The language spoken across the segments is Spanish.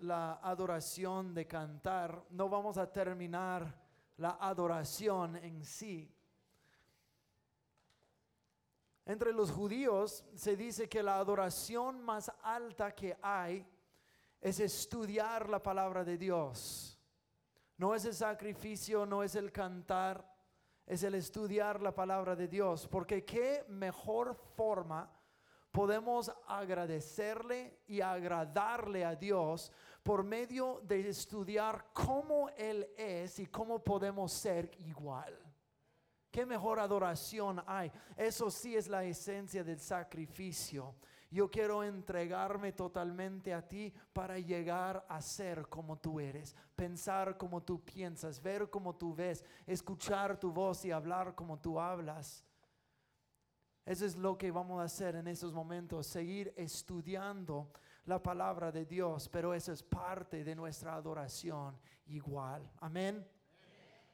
la adoración de cantar, no vamos a terminar la adoración en sí. Entre los judíos se dice que la adoración más alta que hay es estudiar la palabra de Dios. No es el sacrificio, no es el cantar, es el estudiar la palabra de Dios. Porque qué mejor forma podemos agradecerle y agradarle a Dios por medio de estudiar cómo Él es y cómo podemos ser igual. ¿Qué mejor adoración hay? Eso sí es la esencia del sacrificio. Yo quiero entregarme totalmente a ti para llegar a ser como tú eres, pensar como tú piensas, ver como tú ves, escuchar tu voz y hablar como tú hablas. Eso es lo que vamos a hacer en estos momentos, seguir estudiando la palabra de Dios, pero eso es parte de nuestra adoración igual. Amén.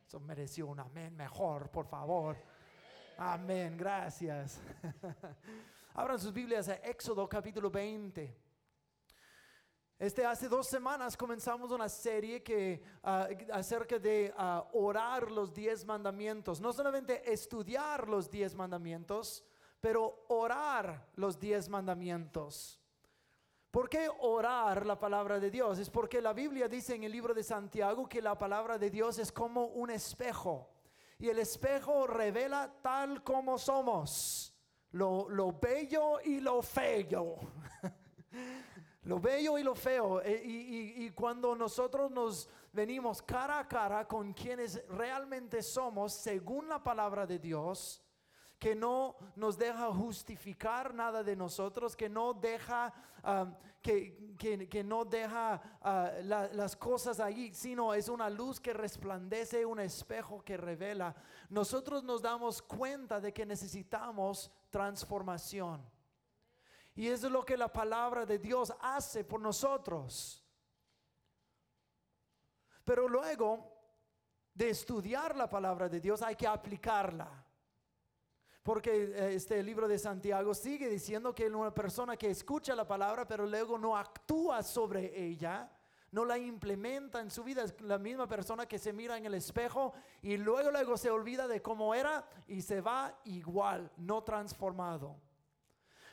Eso mereció un amén mejor, por favor. Amén, gracias. Abran sus Biblias a Éxodo capítulo 20. Este hace dos semanas comenzamos una serie que ah, acerca de ah, orar los diez mandamientos. No solamente estudiar los diez mandamientos, pero orar los diez mandamientos. ¿Por qué orar la palabra de Dios? Es porque la Biblia dice en el libro de Santiago que la palabra de Dios es como un espejo. Y el espejo revela tal como somos. Lo, bello y lo feo. lo bello y lo feo. E, y, y, cuando nosotros nos venimos cara a cara con quienes realmente somos, según la palabra de Dios, que no nos deja justificar nada de nosotros, que no deja, um, que, no deja uh, las cosas ahí, sino es una luz que resplandece, un espejo que revela. Nosotros nos damos cuenta de que necesitamos transformación. Y eso es lo que la palabra de Dios hace por nosotros. Pero luego de estudiar la palabra de Dios hay que aplicarla. Porque eh, este libro de Santiago sigue diciendo que una persona que escucha la palabra pero luego no actúa sobre ella, no la implementa en su vida, es la misma persona que se mira en el espejo y luego luego se olvida de cómo era y se va igual, no transformado.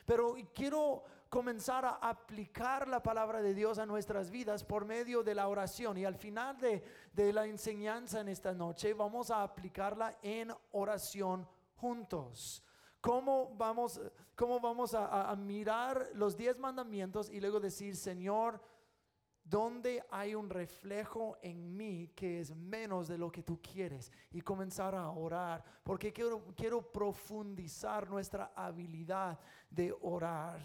Pero quiero comenzar a aplicar la palabra de Dios a nuestras vidas por medio de la oración. Y al final de, de la enseñanza en esta noche vamos a aplicarla en oración juntos. ¿Cómo vamos, cómo vamos a, mirar los diez mandamientos y luego decir, Señor, ¿dónde hay un reflejo en mí que es menos de lo que tú quieres? Y comenzar a orar, porque quiero, quiero profundizar nuestra habilidad de orar.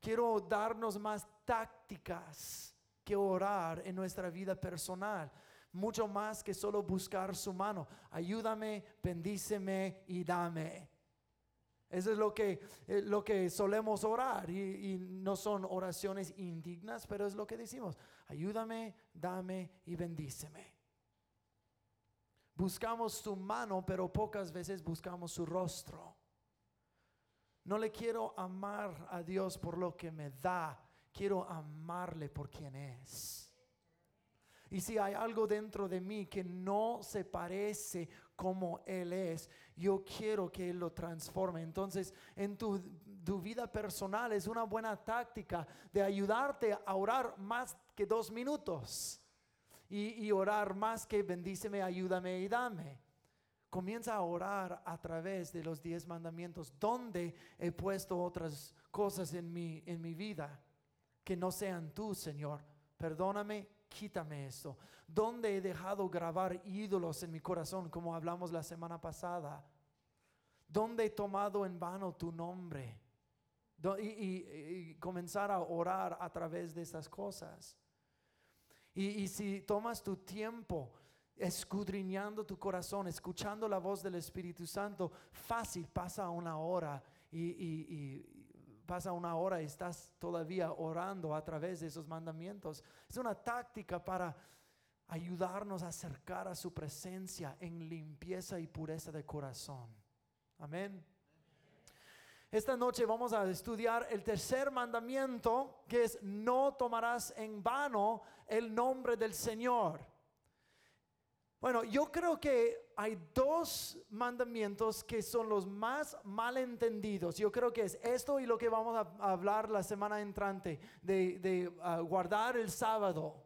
Quiero darnos más tácticas que orar en nuestra vida personal mucho más que solo buscar su mano. Ayúdame, bendíceme y dame. Eso es lo que, eh, lo que solemos orar y, y, no son oraciones indignas, pero es lo que decimos. Ayúdame, dame y bendíceme. Buscamos su mano, pero pocas veces buscamos su rostro. No le quiero amar a Dios por lo que me da, quiero amarle por quien es. Y si hay algo dentro de mí que no se parece como Él es, yo quiero que Él lo transforme. Entonces, en tu, vida personal es una buena táctica de ayudarte a orar más que dos minutos. Y, y orar más que bendíceme, ayúdame y dame. Comienza a orar a través de los diez mandamientos, donde he puesto otras cosas en mi, en mi vida que no sean tú, Señor. Perdóname quítame esto. ¿Dónde he dejado grabar ídolos en mi corazón como hablamos la semana pasada? ¿Dónde he tomado en vano tu nombre? Y, comenzar a orar a través de esas cosas. Y, y si tomas tu tiempo escudriñando tu corazón, escuchando la voz del Espíritu Santo, fácil pasa una hora y, pasa una hora y estás todavía orando a través de esos mandamientos. Es una táctica para ayudarnos a acercar a su presencia en limpieza y pureza de corazón. Amén. Esta noche vamos a estudiar el tercer mandamiento, que es no tomarás en vano el nombre del Señor. Bueno, yo creo que hay dos mandamientos que son los más malentendidos. Yo creo que es esto y lo que vamos a hablar la semana entrante, de, ah, guardar el sábado.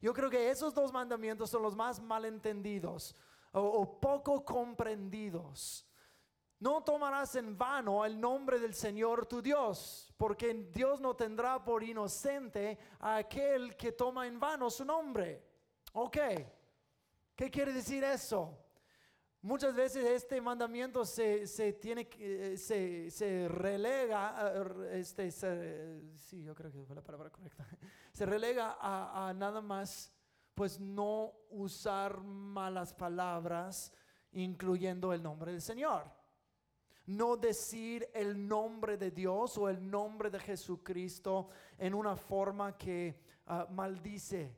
Yo creo que esos dos mandamientos son los más malentendidos o poco comprendidos. No tomarás en vano el nombre del Señor tu Dios, porque Dios no tendrá por inocente a aquel que toma en vano su nombre. Ok, ¿qué quiere decir eso? Muchas veces este mandamiento se, tiene, eh, se, se relega, este, sí, yo creo que fue la palabra correcta, se relega a, a nada más, pues no usar malas palabras, incluyendo el nombre del Señor no decir el nombre de Dios o el nombre de Jesucristo en una forma que ah, maldice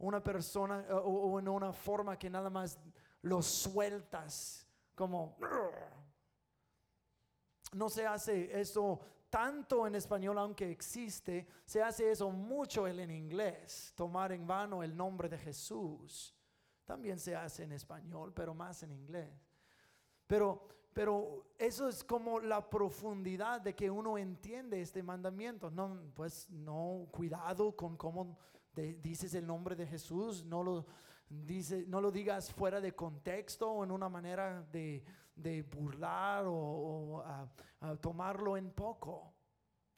una persona ah, o, en una forma que nada más lo sueltas como... No se hace eso tanto en español, aunque existe, se hace eso mucho en inglés, tomar en vano el nombre de Jesús. También se hace en español, pero más en inglés. Pero pero eso es como la profundidad de que uno entiende este mandamiento. No, pues no, cuidado con cómo dices el nombre de Jesús, no lo, dice, no lo digas fuera de contexto o en una manera de, burlar o, tomarlo en poco.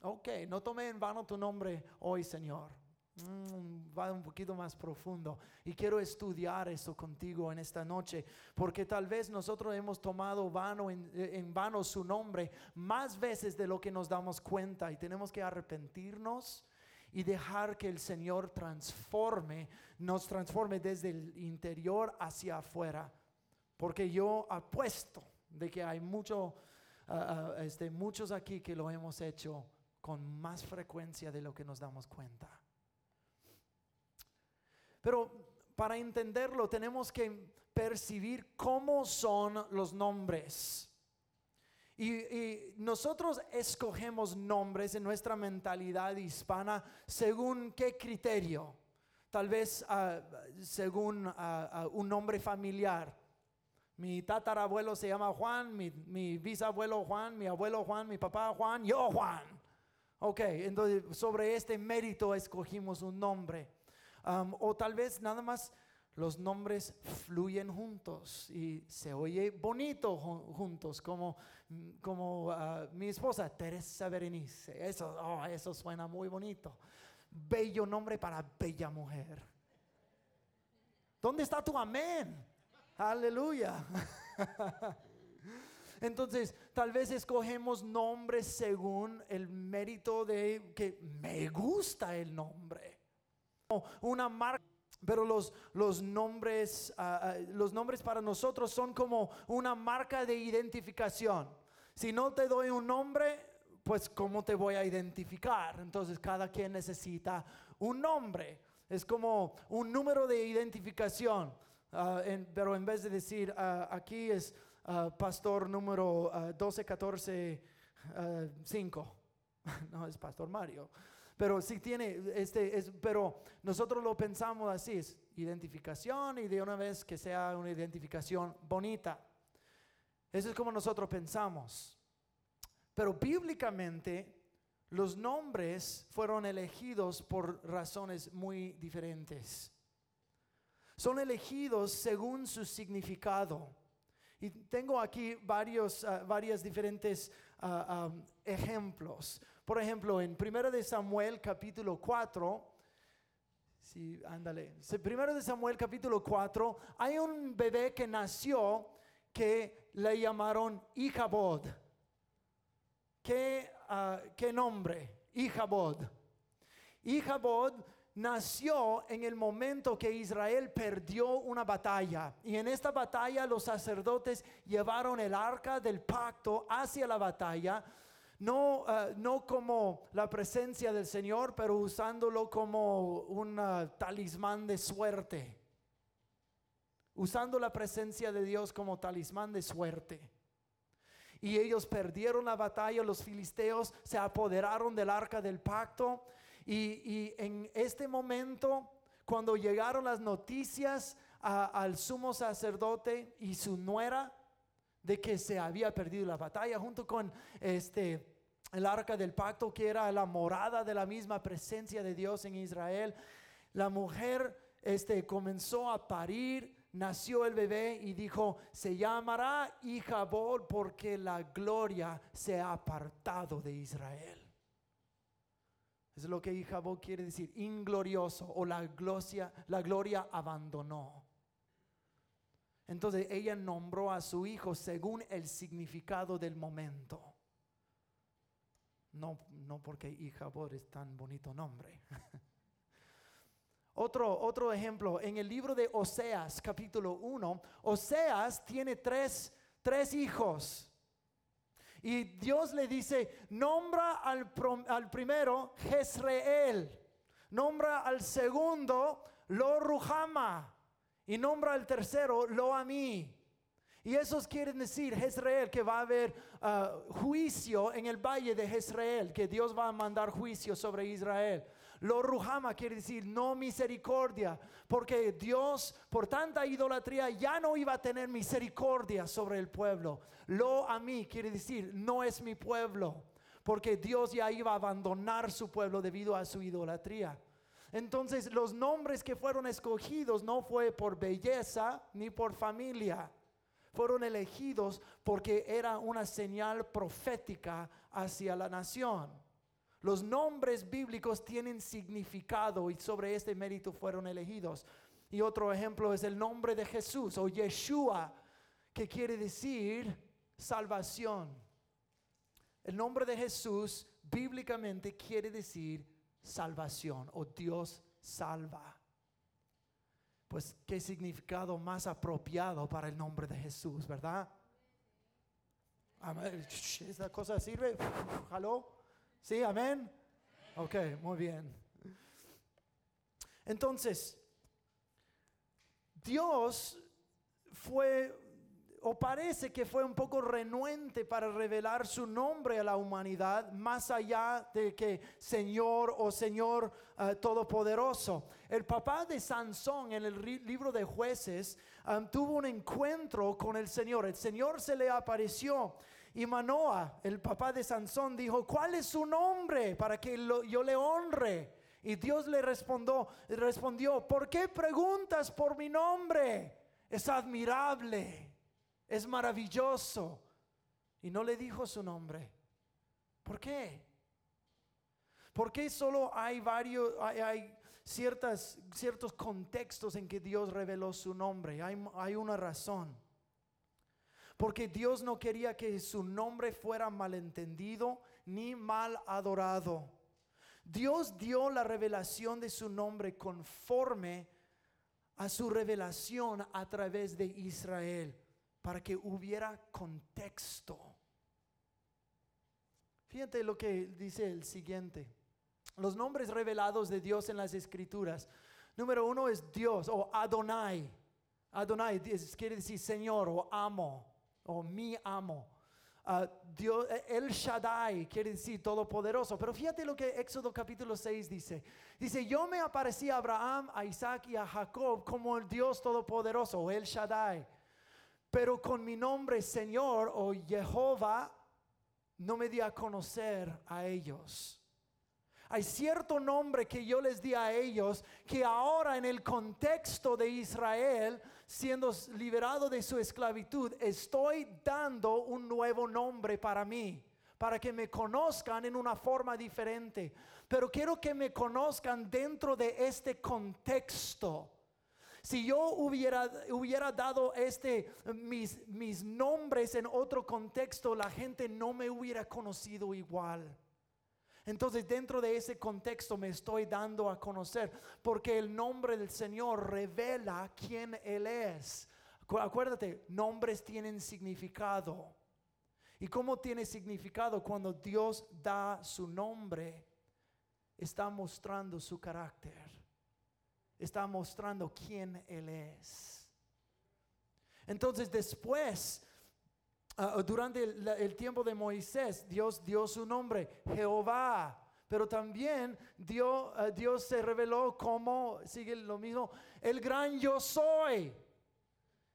Ok, no tome en vano tu nombre hoy, Señor. Mm, va un poquito más profundo. Y quiero estudiar eso contigo en esta noche, porque tal vez nosotros hemos tomado en, vano su nombre más veces de lo que nos damos cuenta y tenemos que arrepentirnos y dejar que el Señor transforme, nos transforme desde el interior hacia afuera. Porque yo apuesto de que hay mucho, ah, ah, este, muchos aquí que lo hemos hecho con más frecuencia de lo que nos damos cuenta. Pero para entenderlo tenemos que percibir cómo son los nombres. Y, nosotros escogemos nombres en nuestra mentalidad hispana según qué criterio. Tal vez ah, según ah, ah, un nombre familiar. Mi tatarabuelo se llama Juan, mi, mi, bisabuelo Juan, mi abuelo Juan, mi papá Juan, yo Juan. Ok, entonces sobre este mérito escogimos un nombre o tal vez nada más los nombres fluyen juntos y se oye bonito juntos, como, como ah, mi esposa Teresa Berenice. Eso, oh, eso suena muy bonito. Bello nombre para bella mujer. ¿Dónde está tu amén? Aleluya. Entonces, tal vez escogemos nombres según el mérito de que me gusta el nombre una marca. Pero los, los, nombres, ah, ah, los nombres para nosotros son como una marca de identificación. Si no te doy un nombre, pues ¿cómo te voy a identificar? Entonces cada quien necesita un nombre. Es como un número de identificación. Ah, pero en vez de decir aquí es pastor número 12, 14, 5, no es pastor Mario. Pero sí tiene, este, es, pero nosotros lo pensamos así, es identificación y de una vez que sea una identificación bonita. Eso es como nosotros pensamos. Pero bíblicamente los nombres fueron elegidos por razones muy diferentes. Son elegidos según su significado. Y tengo aquí varios, uh, varias diferentes uh, um, ejemplos. Por ejemplo, en 1 de Samuel capítulo 4, sí, ándale, 1 de Samuel capítulo 4, hay un bebé que nació que le llamaron Ichabod. ¿Qué, uh, ¿Qué nombre? Ichabod. Ichabod nació en el momento que Israel perdió una batalla. Y en esta batalla los sacerdotes llevaron el arca del pacto hacia la batalla no, eh, no como la presencia del Señor, pero usándolo como un talismán de suerte. Usando la presencia de Dios como talismán de suerte. y ellos perdieron la batalla, los filisteos se apoderaron del arca del pacto y, y en este momento, cuando llegaron las noticias al sumo sacerdote y su nuera de que se había perdido la batalla junto con este el arca del pacto que era la morada de la misma presencia de Dios en Israel. La mujer este comenzó a parir, nació el bebé y dijo, "Se llamará Ijabod porque la gloria se ha apartado de Israel." Es lo que Ijabod quiere decir, inglorioso o la gloria, la gloria abandonó. Entonces ella nombró a su hijo según el significado del momento. No, no porque Ijabod es tan bonito nombre. Otro, otro ejemplo, en el libro de Oseas, capítulo 1, Oseas tiene tres, tres hijos. Y Dios le dice, nombra al, al primero Jezreel, nombra al segundo Lo Ruhama y nombra al tercero Lo Amí. Y esos quieren decir Jezreel que va a haber ah, juicio en el valle de Jezreel, que Dios va a mandar juicio sobre Israel. Lo Ruhama quiere decir no misericordia, porque Dios por tanta idolatría ya no iba a tener misericordia sobre el pueblo. Lo a mí quiere decir no es mi pueblo, porque Dios ya iba a abandonar su pueblo debido a su idolatría. Entonces los nombres que fueron escogidos no fue por belleza ni por familia. Fueron elegidos porque era una señal profética hacia la nación. Los nombres bíblicos tienen significado y sobre este mérito fueron elegidos. Y otro ejemplo es el nombre de Jesús o Yeshua, que quiere decir salvación. El nombre de Jesús bíblicamente quiere decir salvación o Dios salva. Pues qué significado más apropiado para el nombre de Jesús, ¿verdad? Amén. ¿Esta cosa sirve? ¿Jaló? ¿Sí? ¿Amén? Ok, muy bien. Entonces, Dios fue, o parece que fue un poco renuente para revelar su nombre a la humanidad, más allá de que Señor o Señor eh, Todopoderoso. El papá de Sansón en el libro de jueces um, tuvo un encuentro con el Señor. El Señor se le apareció. Y Manoa, el papá de Sansón, dijo, ¿cuál es su nombre para que yo le honre? Y Dios le respondió, respondió, ¿por qué preguntas por mi nombre? Es admirable, es maravilloso. Y no le dijo su nombre. ¿Por qué? ¿Por qué solo hay varios, hay, ciertas, ciertos contextos en que Dios reveló su nombre? Hay, hay una razón. Porque Dios no quería que su nombre fuera malentendido ni mal adorado. Dios dio la revelación de su nombre conforme a su revelación a través de Israel, para que hubiera contexto. Fíjate lo que dice el siguiente. Los nombres revelados de Dios en las escrituras. Número uno es Dios o Adonai. Adonai quiere decir Señor o amo o mi amo. Ah, Dios, El Shaddai quiere decir todopoderoso. Pero fíjate lo que Éxodo capítulo 6 dice. Dice, yo me aparecí a Abraham, a Isaac y a Jacob como el Dios todopoderoso o El Shaddai. Pero con mi nombre Señor o Jehová no me di a conocer a ellos. Hay cierto nombre que yo les di a ellos que ahora en el contexto de Israel, siendo liberado de su esclavitud, estoy dando un nuevo nombre para mí, para que me conozcan en una forma diferente. Pero quiero que me conozcan dentro de este contexto. Si yo hubiera, hubiera dado este, mis, mis nombres en otro contexto, la gente no me hubiera conocido igual. Entonces dentro de ese contexto me estoy dando a conocer, porque el nombre del Señor revela quién Él es. Acu- Acuérdate, nombres tienen significado. ¿Y cómo tiene significado cuando Dios da su nombre? Está mostrando su carácter. Está mostrando quién Él es. Entonces después ah, durante el, tiempo de Moisés, Dios dio su nombre, Jehová. Pero también dio, ah, Dios se reveló como, sigue lo mismo, el gran yo soy.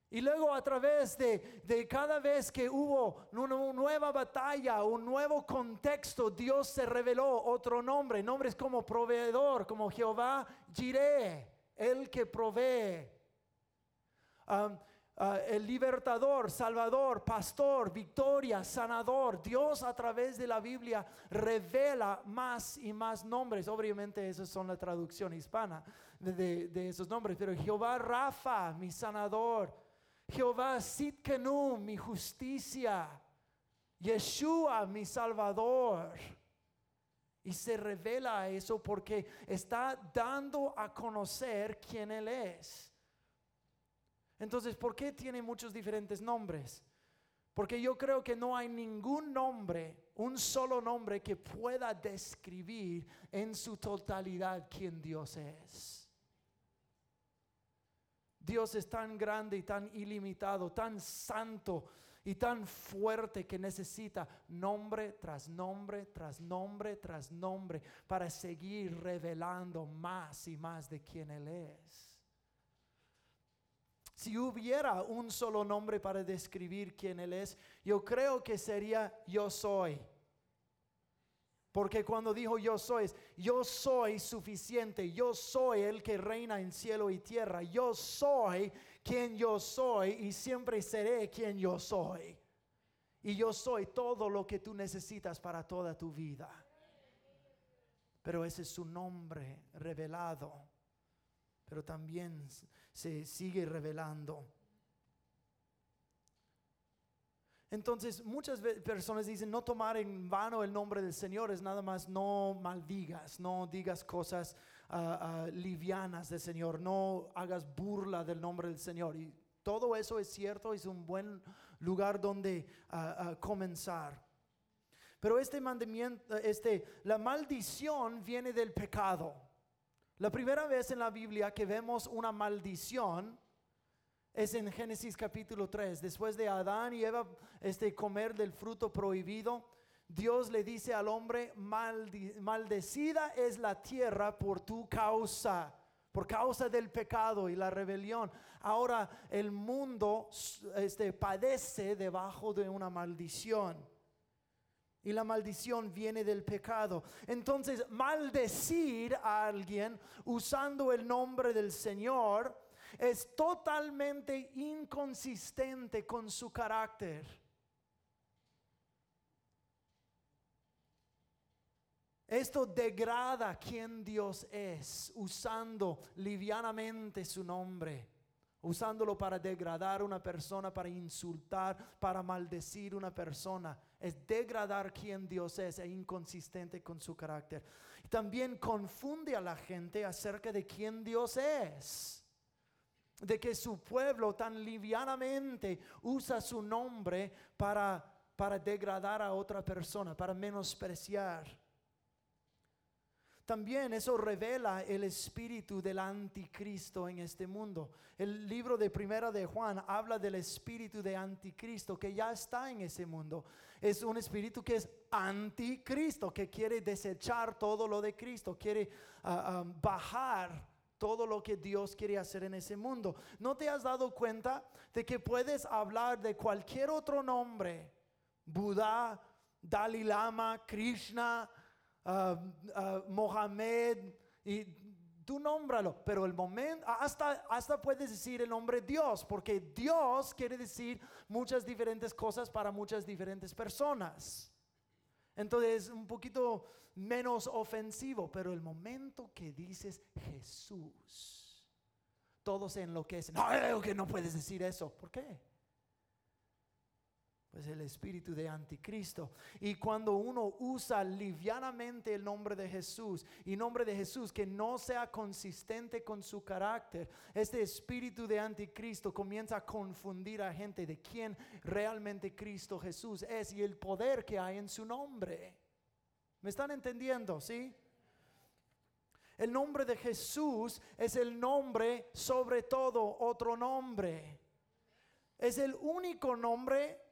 Y luego a través de, de cada vez que hubo una nueva batalla, un nuevo contexto, Dios se reveló otro nombre, nombres como proveedor, como Jehová Jireh, el que provee. Ah, el libertador, salvador, pastor, victoria, sanador. Dios a través de la Biblia revela más y más nombres. Obviamente esas son la traducción hispana de, de- de esos nombres, pero Jehová Rafa, mi sanador. Jehová Sitkenu, mi justicia. Yeshua, mi salvador. Y se revela eso porque está dando a conocer quién Él es. Entonces, ¿por qué tiene muchos diferentes nombres? Porque yo creo que no hay ningún nombre, un solo nombre que pueda describir en su totalidad quién Dios es. Dios es tan grande y tan ilimitado, tan santo y tan fuerte que necesita nombre tras nombre, tras nombre, tras nombre para seguir revelando más y más de quién Él es. Si hubiera un solo nombre para describir quién Él es, yo creo que sería yo soy. Porque cuando dijo yo soy, yo soy suficiente, yo soy el que reina en cielo y tierra, yo soy quien yo soy y siempre seré quien yo soy. Y yo soy todo lo que tú necesitas para toda tu vida. Pero ese es su nombre revelado. Pero también se sigue revelando. Entonces muchas personas dicen no tomar en vano el nombre del Señor es nada más no maldigas, no digas cosas ah, ah, livianas del Señor, no hagas burla del nombre del Señor. Y todo eso es cierto, es un buen lugar donde ah, comenzar. Pero este mandamiento, este, la maldición viene del pecado. La primera vez en la Biblia que vemos una maldición es en Génesis capítulo 3. Después de Adán y Eva este, comer del fruto prohibido, Dios le dice al hombre, "Maldi- maldecida es la tierra por tu causa, por causa del pecado y la rebelión. Ahora el mundo este, padece debajo de una maldición. Y la maldición viene del pecado. Entonces, maldecir a alguien usando el nombre del Señor es totalmente inconsistente con su carácter. Esto degrada quien Dios es, usando livianamente su nombre, usándolo para degradar a una persona, para insultar, para maldecir una persona. Es degradar quien Dios es e inconsistente con su carácter. También confunde a la gente acerca de quién Dios es de que su pueblo tan livianamente usa su nombre para, para degradar a otra persona, para menospreciar. También eso revela el espíritu del anticristo en este mundo. El libro de Primera de Juan habla del espíritu de anticristo que ya está en ese mundo. Es un espíritu que es anticristo, que quiere desechar todo lo de Cristo, quiere ah, ah, bajar todo lo que Dios quiere hacer en ese mundo. ¿No te has dado cuenta de que puedes hablar de cualquier otro nombre? Buda, Dalai Lama, Krishna, ah, ah, Mohammed, y tú nómbralo, pero el momento, hasta, hasta puedes decir el nombre Dios, porque Dios quiere decir muchas diferentes cosas para muchas diferentes personas. Entonces es un poquito menos ofensivo, pero el momento que dices Jesús, todos se enloquecen. No, eh, que no puedes decir eso. ¿Por qué? Pues el espíritu de anticristo. Y cuando uno usa livianamente el nombre de Jesús y nombre de Jesús que no sea consistente con su carácter, este espíritu de anticristo comienza a confundir a gente de quién realmente Cristo Jesús es y el poder que hay en su nombre. ¿Me están entendiendo? ¿Sí? El nombre de Jesús es el nombre sobre todo otro nombre. Es el único nombre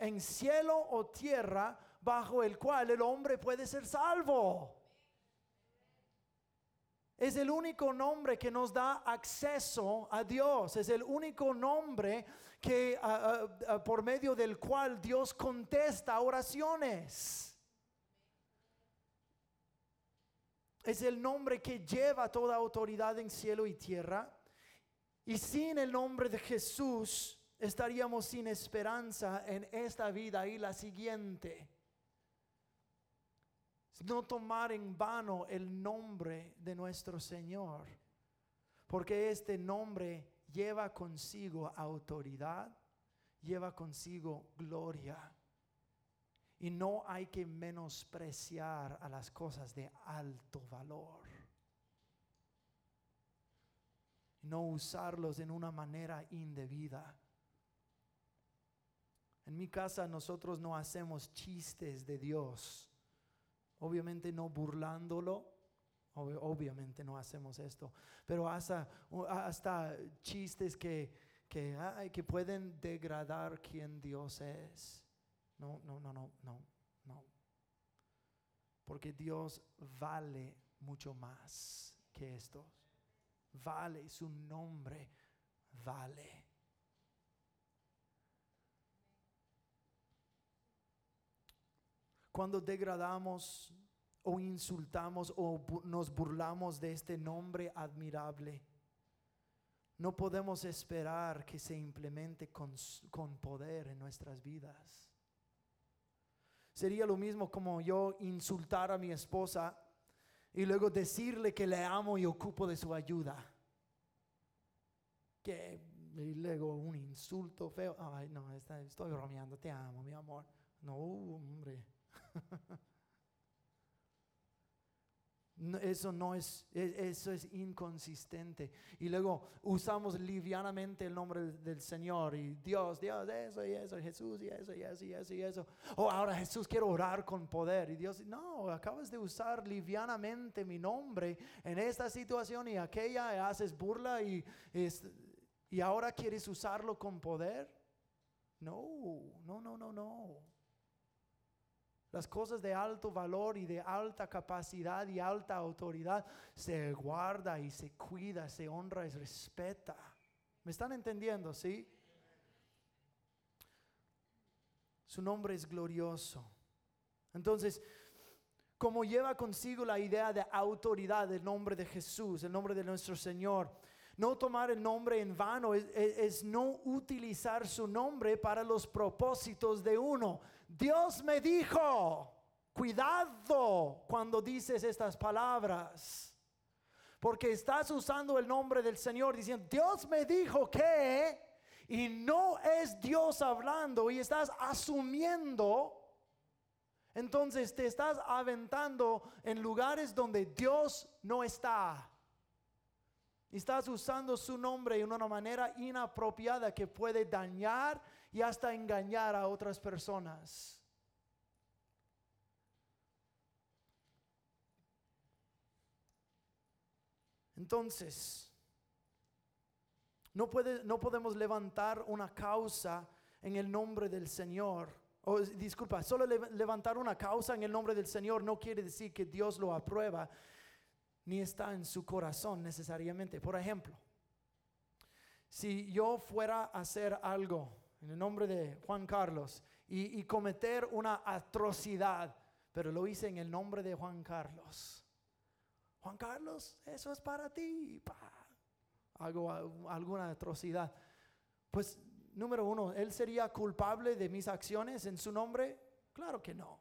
en cielo o tierra bajo el cual el hombre puede ser salvo. Es el único nombre que nos da acceso a Dios. Es el único nombre que ah, ah, ah, por medio del cual Dios contesta oraciones. Es el nombre que lleva toda autoridad en cielo y tierra. Y sin el nombre de Jesús estaríamos sin esperanza en esta vida y la siguiente no tomar en vano el nombre de nuestro Señor, porque este nombre lleva consigo autoridad, lleva consigo gloria. Y no hay que menospreciar a las cosas de alto valor. No usarlos en una manera indebida. En mi casa nosotros no hacemos chistes de Dios obviamente no burlándolo, obviamente no hacemos esto, pero hasta, chistes que, que, pueden degradar quien Dios es. No, no, no, no, no, no. Porque Dios vale mucho más que esto. Vale, su nombre vale. Cuando degradamos o insultamos o nos burlamos de este nombre admirable, no podemos esperar que se implemente con, con, poder en nuestras vidas. Sería lo mismo como yo insultar a mi esposa y luego decirle que le amo y ocupo de su ayuda. Que y luego un insulto feo. Ay, no, estoy bromeando, te amo, mi amor. No, hombre. Eso no es, e, eso es inconsistente. Y luego usamos livianamente el nombre del Señor y Dios, Dios, eso y eso, Jesús y eso y eso y eso y eso. Oh, ahora Jesús quiero orar con poder. Y Dios, no, acabas de usar livianamente mi nombre en esta situación y aquella, y haces burla y, y ahora quieres usarlo con poder. No, no, no, no, no. Las cosas de alto valor y de alta capacidad y alta autoridad se guarda y se cuida, se honra y se respeta. ¿Me están entendiendo? ¿Sí? Su nombre es glorioso. Entonces, como lleva consigo la idea de autoridad del nombre de Jesús, el nombre de nuestro Señor, no tomar el nombre en vano es, es, no utilizar su nombre para los propósitos de uno. Dios me dijo, cuidado cuando dices estas palabras, porque estás usando el nombre del Señor diciendo, Dios me dijo que, y no es Dios hablando y estás asumiendo. Entonces te estás aventando en lugares donde Dios no está. Y estás usando su nombre de una manera inapropiada que puede dañar y hasta engañar a otras personas. Entonces, no, puede, no podemos levantar una causa en el nombre del Señor. O, disculpa, solo levantar una causa en el nombre del Señor no quiere decir que Dios lo aprueba, ni está en su corazón necesariamente. Por ejemplo, si yo fuera a hacer algo en el nombre de Juan Carlos y, cometer una atrocidad, pero lo hice en el nombre de Juan Carlos. Juan Carlos, eso es para ti. Hago alguna atrocidad. Pues número uno, ¿él sería culpable de mis acciones en su nombre? Claro que no.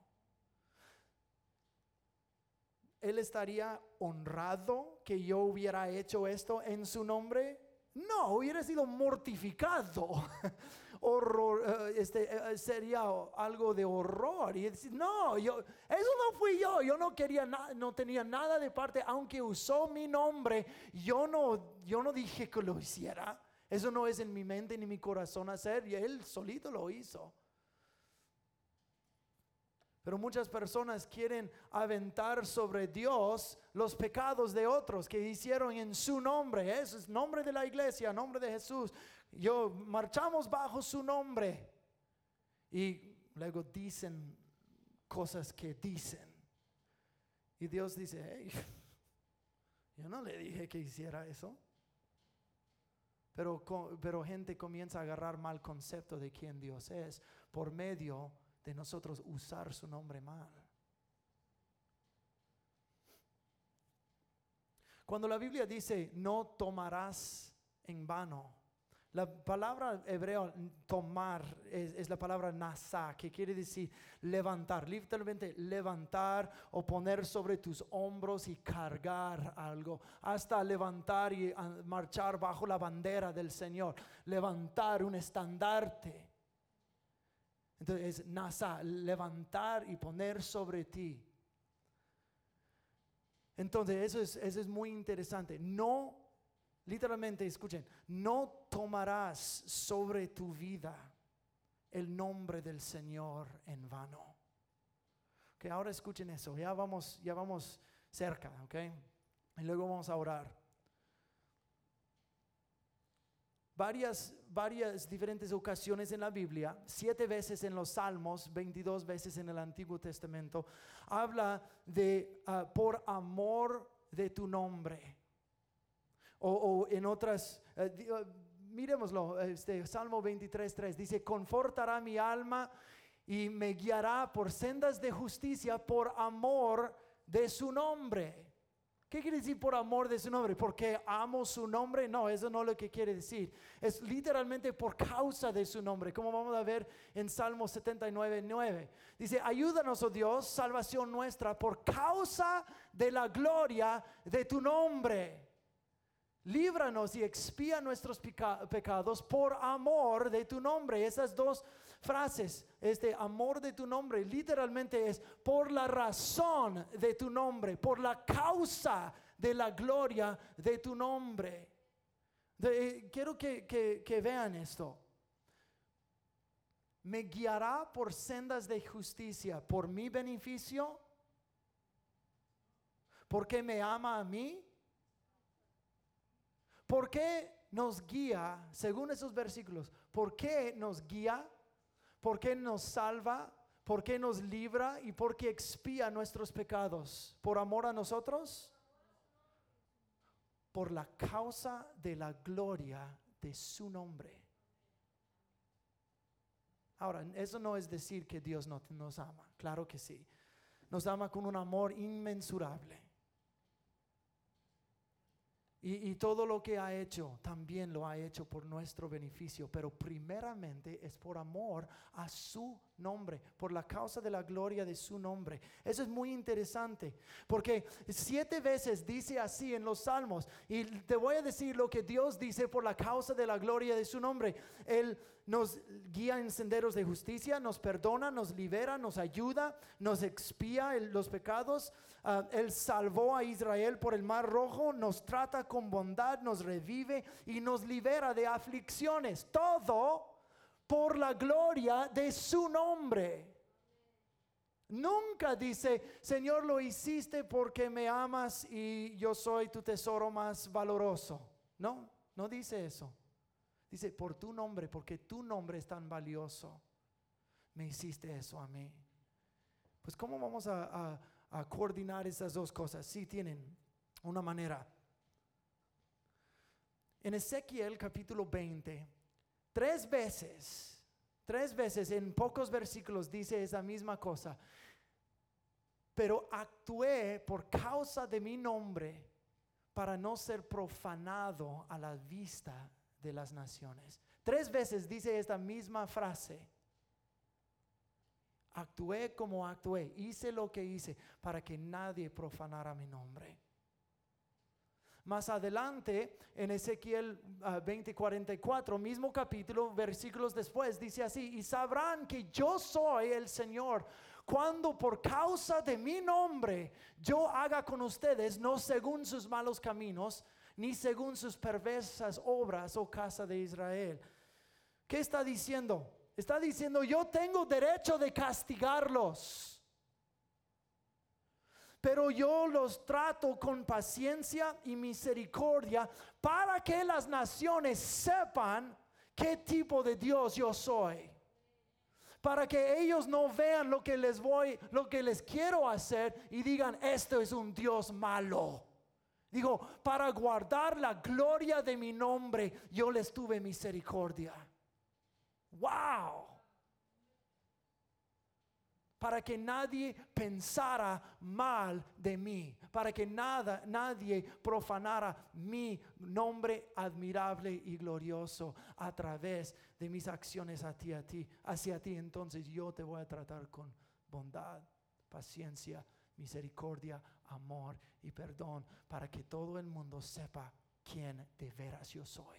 ¿Él estaría honrado que yo hubiera hecho esto en su nombre? No, hubiera sido mortificado. horror, eh, este, eh, sería algo de horror. Y no, yo, eso no fui yo, yo no quería nada, no tenía nada de parte, aunque usó mi nombre, yo no, yo no dije que lo hiciera. Eso no es en mi mente ni mi corazón hacer, y él solito lo hizo. Pero muchas personas quieren aventar sobre Dios los pecados de otros que hicieron en su nombre. Eso es nombre de la iglesia, nombre de Jesús. Yo marchamos bajo su nombre. Y luego dicen cosas que dicen. Y Dios dice, hey, yo no le dije que hiciera eso. Pero, pero gente comienza a agarrar mal concepto de quién Dios es por medio de nosotros usar su nombre mal. Cuando la Biblia dice, no tomarás en vano, la palabra hebreo tomar es, la palabra nasa, que quiere decir levantar, literalmente levantar o poner sobre tus hombros y cargar algo, hasta levantar y marchar bajo la bandera del Señor, levantar un estandarte. Entonces es nasa, levantar y poner sobre ti. Entonces eso es, eso es muy interesante. No Literalmente, escuchen, no tomarás sobre tu vida el nombre del Señor en vano. Que ahora escuchen eso, ya vamos, ya vamos cerca, ok. Y luego vamos a orar. Varias, varias diferentes ocasiones en la Biblia, siete veces en los Salmos, 22 veces en el Antiguo Testamento, habla de ah, por amor de tu nombre. O, en otras, eh, eh, miremoslo, este, Salmo 23, 3, dice, confortará mi alma y me guiará por sendas de justicia por amor de su nombre. ¿Qué quiere decir por amor de su nombre? ¿Porque amo su nombre? No, eso no es lo que quiere decir. Es literalmente por causa de su nombre, como vamos a ver en Salmo 79, 9. Dice, ayúdanos, oh Dios, salvación nuestra, por causa de la gloria de tu nombre líbranos y expía nuestros pecados por amor de tu nombre. Esas dos frases, este amor de tu nombre, literalmente es por la razón de tu nombre, por la causa de la gloria de tu nombre. Eh, quiero que, que vean esto. Me guiará por sendas de justicia, por mi beneficio, porque me ama a mí ¿Por qué nos guía, según esos versículos? ¿Por qué nos guía? ¿Por qué nos salva? ¿Por qué nos libra? ¿Y por qué expía nuestros pecados? ¿Por amor a nosotros? Por la causa de la gloria de su nombre. Ahora, eso no es decir que Dios no nos ama, claro que sí. Nos ama con un amor inmensurable. Y, todo lo que ha hecho también lo ha hecho por nuestro beneficio, pero primeramente es por amor a su nombre, por la causa de la gloria de su nombre. Eso es muy interesante, porque siete veces dice así en los salmos, y te voy a decir lo que Dios dice por la causa de la gloria de su nombre. Él nos guía en senderos de justicia, nos perdona, nos libera, nos ayuda, nos expía los pecados. Ah, él salvó a Israel por el mar rojo, nos trata con bondad, nos revive y nos libera de aflicciones. Todo por la gloria de su nombre. Nunca dice, Señor, lo hiciste porque me amas y yo soy tu tesoro más valoroso. No, no dice eso. Dice, por tu nombre, porque tu nombre es tan valioso, me hiciste eso a mí. Pues ¿cómo vamos a, coordinar esas dos cosas? Sí tienen una manera. En Ezequiel capítulo 20, tres veces, tres veces en pocos versículos dice esa misma cosa. Pero actué por causa de mi nombre para no ser profanado a la vista de las naciones. Tres veces dice esta misma frase. Actué como actué, hice lo que hice para que nadie profanara mi nombre. Más adelante, en Ezequiel 20:44, ah, mismo capítulo, versículos después, dice así, y sabrán que yo soy el Señor cuando por causa de mi nombre yo haga con ustedes, no según sus malos caminos, ni según sus perversas obras, oh casa de Israel. ¿Qué está diciendo? Está diciendo, yo tengo derecho de castigarlos, pero yo los trato con paciencia y misericordia para que las naciones sepan qué tipo de Dios yo soy para que ellos no vean lo que les voy, lo que les quiero hacer y digan, esto es un Dios malo. Digo, para guardar la gloria de mi nombre, yo les tuve misericordia. Wow. Para que nadie pensara mal de mí, para que nada, nadie profanara mi nombre admirable y glorioso a través de mis acciones a ti, a ti, hacia ti. Entonces yo te voy a tratar con bondad, paciencia, misericordia, amor y perdón, para que todo el mundo sepa quién de veras yo soy.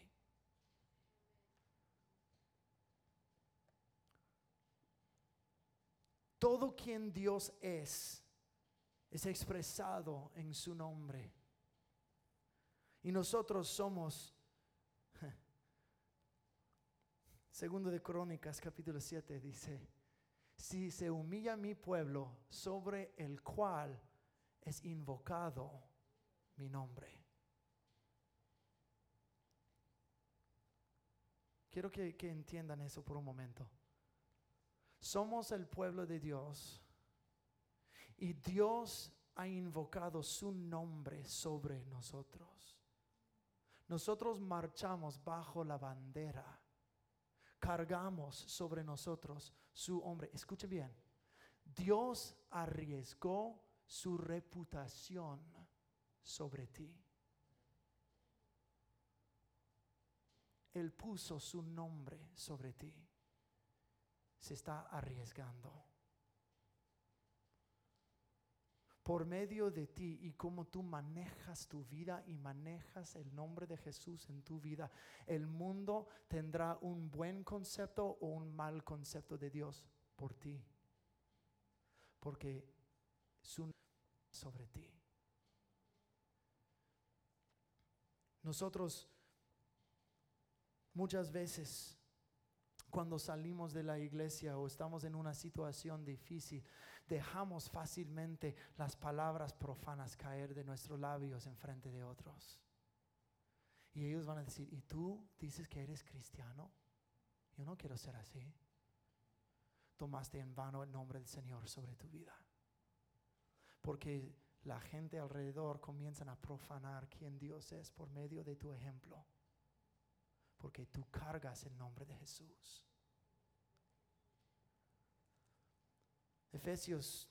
Todo quien Dios es es expresado en su nombre. Y nosotros somos, segundo de Crónicas capítulo 7 dice, si se humilla mi pueblo sobre el cual es invocado mi nombre. Quiero que, entiendan eso por un momento. Somos el pueblo de Dios y Dios ha invocado su nombre sobre nosotros. Nosotros marchamos bajo la bandera. Cargamos sobre nosotros su hombre. Escuche bien. Dios arriesgó su reputación sobre ti. Él puso su nombre sobre ti. Se está arriesgando. por medio de ti y cómo tú manejas tu vida y manejas el nombre de Jesús en tu vida, el mundo tendrá un buen concepto o un mal concepto de Dios por ti. Porque su sobre ti. Nosotros muchas veces cuando salimos de la iglesia o estamos en una situación difícil, dejamos fácilmente las palabras profanas caer de nuestros labios en frente de otros. Y ellos van a decir, ¿y tú dices que eres cristiano? Yo no quiero ser así. Tomaste en vano el nombre del Señor sobre tu vida. Porque la gente alrededor comienzan a profanar quién Dios es por medio de tu ejemplo. Porque tú cargas el nombre de Jesús. Efesios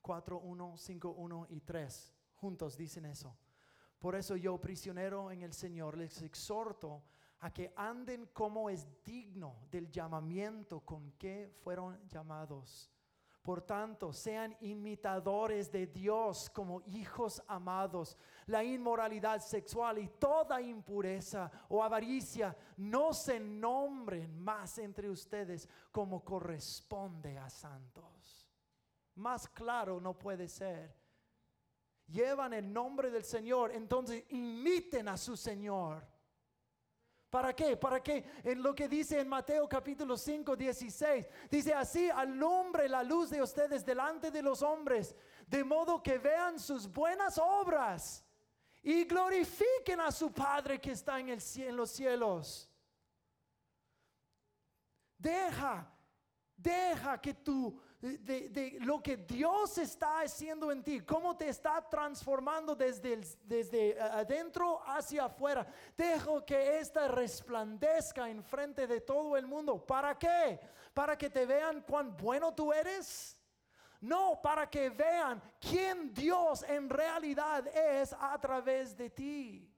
4, 1, 5, 1 y 3 juntos dicen eso. Por eso yo, prisionero en el Señor, les exhorto a que anden como es digno del llamamiento con que fueron llamados. Por tanto, sean imitadores de Dios como hijos amados. La inmoralidad sexual y toda impureza o avaricia no se nombren más entre ustedes como corresponde a santos. Más claro no puede ser. Llevan el nombre del Señor, entonces imiten a su Señor. ¿Para qué? Para que en lo que dice en Mateo capítulo 5, 16, dice así, alumbre la luz de ustedes delante de los hombres, de modo que vean sus buenas obras y glorifiquen a su Padre que está en, el, en los cielos. Deja, deja que tú de, lo que Dios está haciendo en ti, cómo te está transformando desde, desde adentro hacia afuera. Dejo que esta resplandezca en frente de todo el mundo. ¿Para qué? ¿Para que te vean cuán bueno tú eres? No, para que vean quién Dios en realidad es a través de ti.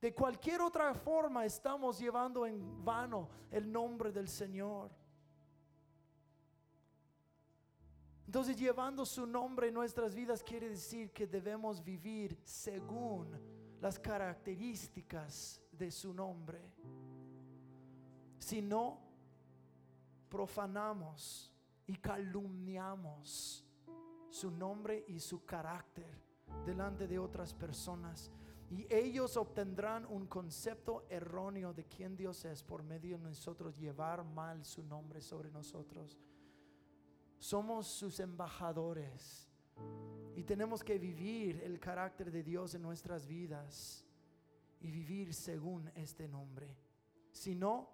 De cualquier otra forma estamos llevando en vano el nombre del Señor. Entonces llevando su nombre en nuestras vidas quiere decir que debemos vivir según las características de su nombre. Si no, profanamos y calumniamos su nombre y su carácter delante de otras personas. Y ellos obtendrán un concepto erróneo de quién Dios es por medio de nosotros llevar mal su nombre sobre nosotros. Somos sus embajadores y tenemos que vivir el carácter de Dios en nuestras vidas y vivir según este nombre. Si no,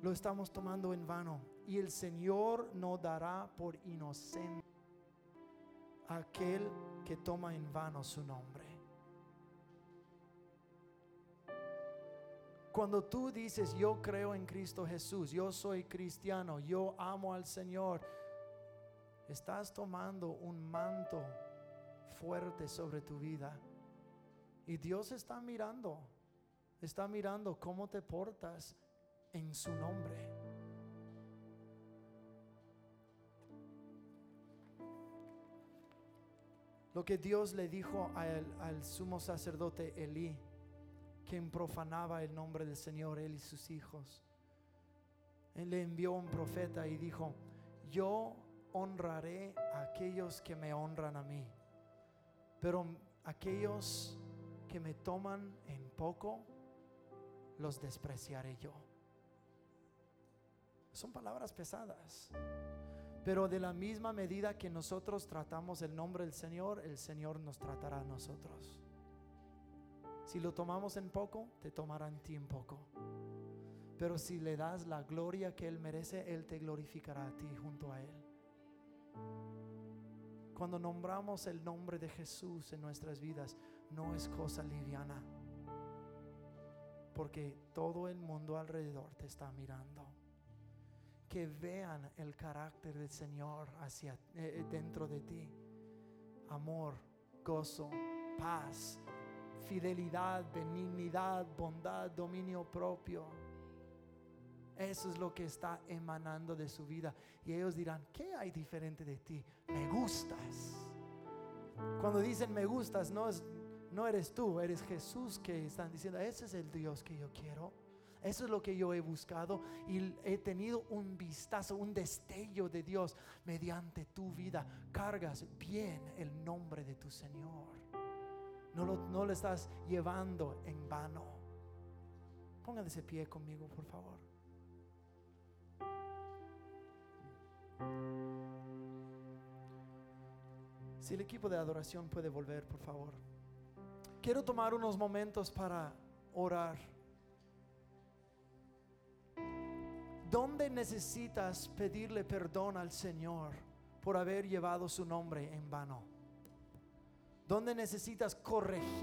lo estamos tomando en vano. Y el Señor no dará por inocente a aquel que toma en vano su nombre. Cuando tú dices, yo creo en Cristo Jesús, yo soy cristiano, yo amo al Señor, estás tomando un manto fuerte sobre tu vida. Y Dios está mirando, está mirando cómo te portas en su nombre. Lo que Dios le dijo al, al sumo sacerdote Elí, quien profanaba el nombre del Señor, él y sus hijos. Él le envió un profeta y dijo, yo honraré a aquellos que me honran a mí, pero aquellos que me toman en poco, los despreciaré yo. Son palabras pesadas. Pero de la misma medida que nosotros tratamos el nombre del Señor, el Señor nos tratará a nosotros. Si lo tomamos en poco, te tomará en ti en poco. Pero si le das la gloria que Él merece, Él te glorificará a ti junto a Él. Cuando nombramos el nombre de Jesús en nuestras vidas, no es cosa liviana. Porque todo el mundo alrededor te está mirando que vean el carácter del Señor hacia eh, eh, dentro de ti. Amor, gozo, paz, fidelidad, benignidad, bondad, dominio propio. Eso es lo que está emanando de su vida. Y ellos dirán, ¿qué hay diferente de ti? Me gustas. Cuando dicen me gustas, no, es, no eres tú, eres Jesús que están diciendo, ese es el Dios que yo quiero. Eso es lo que yo he buscado y he tenido un vistazo, un destello de Dios mediante tu vida. Cargas bien el nombre de tu Señor. No lo, no lo estás llevando en vano. Póngase pie conmigo, por favor. Si el equipo de adoración puede volver, por favor. Quiero tomar unos momentos para orar. ¿Dónde necesitas pedirle perdón al Señor por haber llevado su nombre en vano? ¿Dónde necesitas corregir?